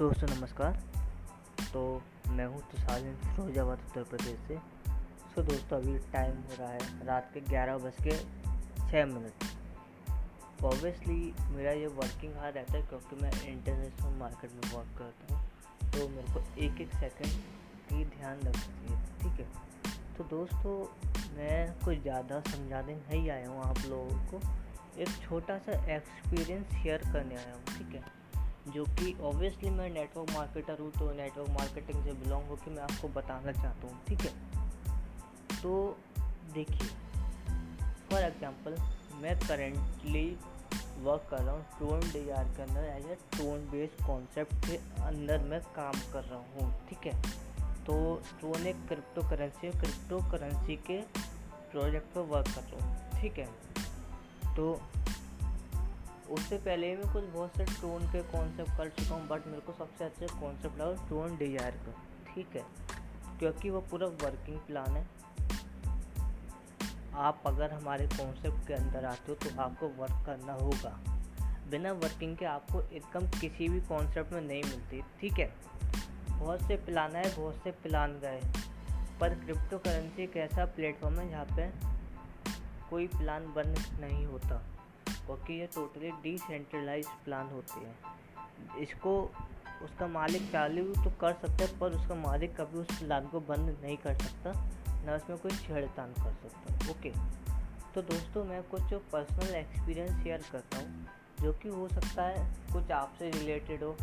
दोस्तों, नमस्कार। तो मैं हूँ तुषार फिरोजाबाद, उत्तर प्रदेश से। सो दोस्तों, अभी टाइम हो रहा है रात के ग्यारह बज के छः मिनट। ऑब्वियसली मेरा ये वर्किंग हार रहता है क्योंकि मैं इंटरनेशनल मार्केट में वर्क करता हूँ। तो मेरे को एक एक सेकंड की ध्यान रखना चाहिए, ठीक है? तो दोस्तों, मैं कुछ ज़्यादा समझाने नहीं आया हूँ आप लोगों को। एक छोटा सा एक्सपीरियंस शेयर करने आया हूँ, ठीक है? जो कि ऑब्वियसली मैं नेटवर्क मार्केटर हूँ तो नेटवर्क मार्केटिंग से बिलोंग होकर मैं आपको बताना चाहता हूँ, ठीक है? तो देखिए फॉर एग्जांपल मैं करेंटली वर्क कर रहा हूँ टोन डी आर के अंदर as a tone based concept के अंदर मैं काम कर रहा हूँ, ठीक है? तो टोन एक क्रिप्टो करेंसी है क्रिप्टो करेंसी के प्रोजेक्ट पर वर्क कर रहा हूँ, ठीक है? तो उससे पहले मैं कुछ बहुत से टोन के कॉन्सेप्ट कर चुका हूँ बट मेरे को सबसे अच्छे कॉन्सेप्ट लगा टोन डिज़ायर का, ठीक है? क्योंकि वो पूरा वर्किंग प्लान है। आप अगर हमारे कॉन्सेप्ट के अंदर आते हो तो आपको वर्क करना होगा। बिना वर्किंग के आपको इनकम किसी भी कॉन्सेप्ट में नहीं मिलती, ठीक है? बहुत से प्लान आए, बहुत से प्लान गए, पर क्रिप्टो करेंसी एक ऐसा प्लेटफॉर्म है जहाँ पे कोई प्लान बंद नहीं होता। क्योंकि ये टोटली डिसेंट्रलाइज प्लान होती है। इसको, उसका मालिक चालू तो कर सकता है, पर उसका मालिक कभी उस प्लान को बंद नहीं कर सकता, ना उसमें कोई छेड़तान कर सकता ओके तो दोस्तों, मैं कुछ पर्सनल एक्सपीरियंस शेयर करता हूँ, जो कि हो सकता है कुछ आपसे रिलेटेड हो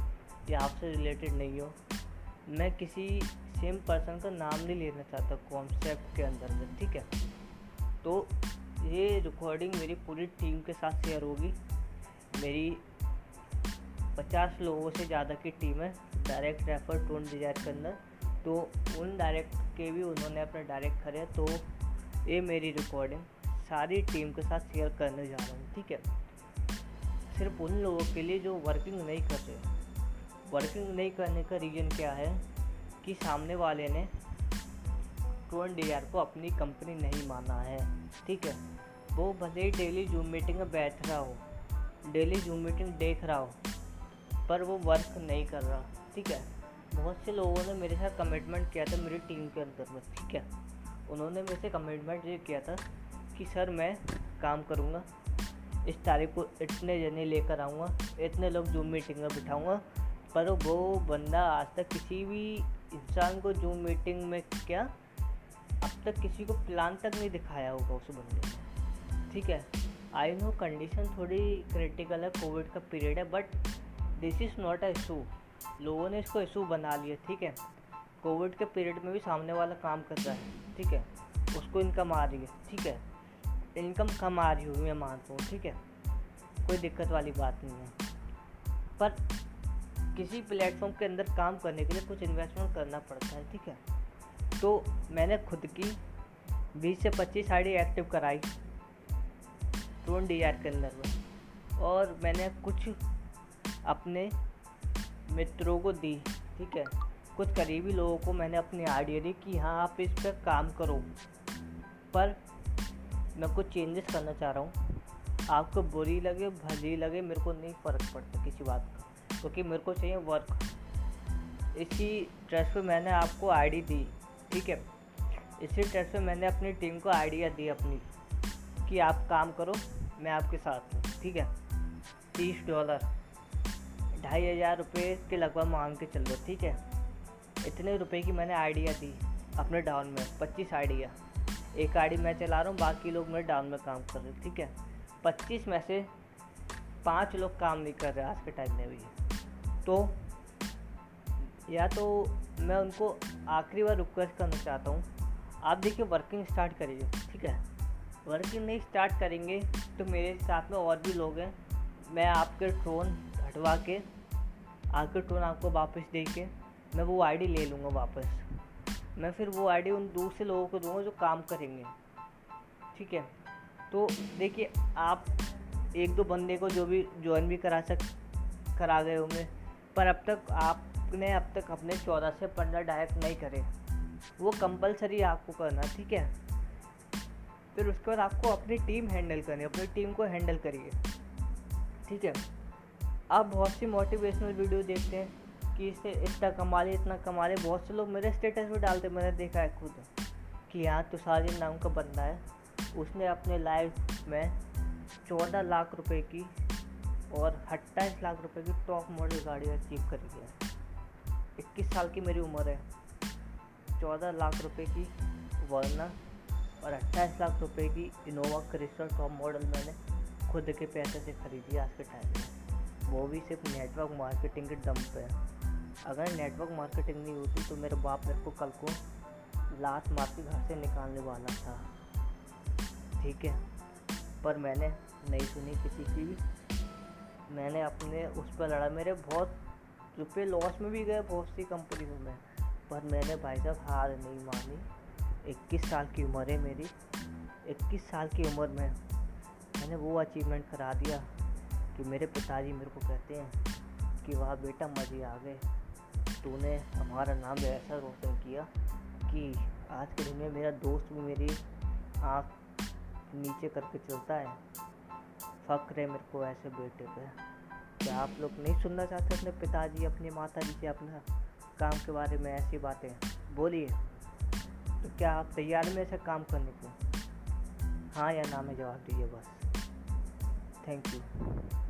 या आपसे रिलेटेड नहीं हो। मैं किसी सेम पर्सन का नाम नहीं लेना चाहता कॉन्सेप्ट के अंदर में, ठीक है? तो ये रिकॉर्डिंग मेरी पूरी टीम के साथ शेयर होगी। मेरी पचास लोगों से ज़्यादा की टीम है डायरेक्ट रेफर टोन डिज़ायर के अंदर तो उन डायरेक्ट के भी उन्होंने अपना डायरेक्ट करे तो ये मेरी रिकॉर्डिंग सारी टीम के साथ शेयर करने जा रहा हूँ, ठीक है? सिर्फ़ उन लोगों के लिए जो वर्किंग नहीं कर रहे। वर्किंग नहीं करने का रीज़न क्या है कि सामने वाले ने टोन डी को अपनी कंपनी नहीं माना है, ठीक है? वो भले ही डेली जूम मीटिंग में बैठ रहा हो, डेली जूम मीटिंग देख रहा हो, पर वो वर्क नहीं कर रहा, ठीक है? बहुत से लोगों ने मेरे साथ कमिटमेंट किया था मेरी टीम के अंदर में, ठीक है? उन्होंने मेरे से कमिटमेंट ये किया था कि, सर, मैं काम करूँगा, इस तारीख को इतने जने लेकर आऊँगा, इतने लोग जूम मीटिंग में बिठाऊँगा, पर वो बंदा आज तक किसी भी इंसान को जूम मीटिंग में क्या अब तक किसी को प्लान तक नहीं दिखाया होगा उस बंदे ने। ठीक है? आई नो कंडीशन थोड़ी क्रिटिकल है कोविड का पीरियड है but this is not a issue लोगों ने इसको इशू बना लिया, ठीक है? कोविड के पीरियड में भी सामने वाला काम कर रहा है, ठीक है? उसको इनकम आ रही है, ठीक है? इनकम कम आ रही होगी, मैं मानता हूँ, ठीक है? कोई दिक्कत वाली बात नहीं है। पर किसी प्लेटफॉर्म के अंदर काम करने के लिए कुछ इन्वेस्टमेंट करना पड़ता है, ठीक है? तो मैंने खुद की 20 से 25 साड़ी एक्टिव कराई टोन डी के अंदर में। और मैंने कुछ अपने मित्रों को दी, ठीक है? कुछ करीबी लोगों को मैंने अपनी आइडिया दी कि हाँ आप इस पर काम करो। पर मैं कुछ चेंजेस करना चाह रहा हूँ। आपको बुरी लगे, भली लगे, मेरे को नहीं फ़र्क पड़ता किसी बात का, क्योंकि मेरे को चाहिए वर्क इसी ड्रेस पे मैंने आपको आईडी दी। ठीक है। इसी ट्रस्ट पे मैंने अपनी टीम को आइडिया दी अपनी, कि आप काम करो, मैं आपके साथ हूँ, ठीक है। तीस डॉलर, ढाई हज़ार रुपये के लगभग मांग के चल रहे ठीक है। इतने रुपए की मैंने आइडिया दी अपने डाउन में, पच्चीस आइडिया। एक आईडी मैं चला रहा हूँ, बाकी लोग मेरे डाउन में काम कर रहे हैं, ठीक है। पच्चीस में से पाँच लोग काम नहीं कर रहे आज के टाइम में भी। तो या तो मैं उनको आखिरी बार रिक्वेस्ट करना चाहता हूँ। आप देखिए वर्किंग स्टार्ट करिए, ठीक है? वर्किंग नहीं स्टार्ट करेंगे तो मेरे साथ में और भी लोग हैं। मैं आपके टोन हटवा के आपके टोन आपको वापस दे के मैं वो आईडी ले लूँगा वापस। मैं फिर वो आईडी उन दूसरे लोगों को दूँगा जो काम करेंगे, ठीक है? तो देखिए, आप एक दो बंदे को जो भी ज्वाइन भी करा सक, करा गए होंगे, पर अब तक आपने अब तक अपने चौदह से पंद्रह डायरेक्ट नहीं करे। वो कंपलसरी आपको करना, ठीक है? फिर उसके बाद आपको अपनी टीम हैंडल करनी अपनी टीम को हैंडल करिए। ठीक है? आप बहुत सी मोटिवेशनल वीडियो देखते हैं कि इससे इतना कमा ले, इतना कमा ले। बहुत से लोग मेरे स्टेटस पे डालते मैंने देखा है खुद कि यहाँ तुषारी नाम का बंदा है। उसने अपने लाइफ में चौदह लाख रुपए की और अट्ठाईस लाख रुपए की टॉप मॉडल गाड़ी अचीव करी है। इक्कीस साल की मेरी उम्र है। चौदह लाख रुपए की वर्ना और अट्ठाईस लाख रुपए की इनोवा क्रिस्टल टॉप मॉडल मैंने खुद के पैसे से खरीदी आज के टाइम में। वो भी सिर्फ़ नेटवर्क मार्केटिंग के दम पे है। अगर नेटवर्क मार्केटिंग नहीं होती तो मेरे बाप मेरे को कल को लात मार के घर से निकालने वाला था। ठीक है, पर मैंने नहीं सुनी किसी की भी। मैंने अपने, उस पर लड़ा। मेरे बहुत रुपये लॉस में भी गए, बहुत सी कंपनियों में। मैं पर मैंने भाई साहब हार नहीं मानी। इक्कीस साल की उम्र है मेरी। इक्कीस साल की उम्र में मैंने वो अचीवमेंट करा दिया कि मेरे पिताजी मेरे को कहते हैं कि वाह बेटा, मज़े आ गए। तूने हमारा नाम ऐसा रोशन किया कि आज के दिन में मेरा दोस्त भी मेरी आँख नीचे करके चलता है। फ़क्र है मेरे को ऐसे बेटे पे। क्या आप लोग नहीं सुनना चाहते अपने पिताजी, अपने माता जी से अपना काम के बारे में ऐसी बातें? बोलिए। तो क्या आप तैयार में ऐसा काम करने को? हाँ या ना, में जवाब दीजिए बस। Thank you.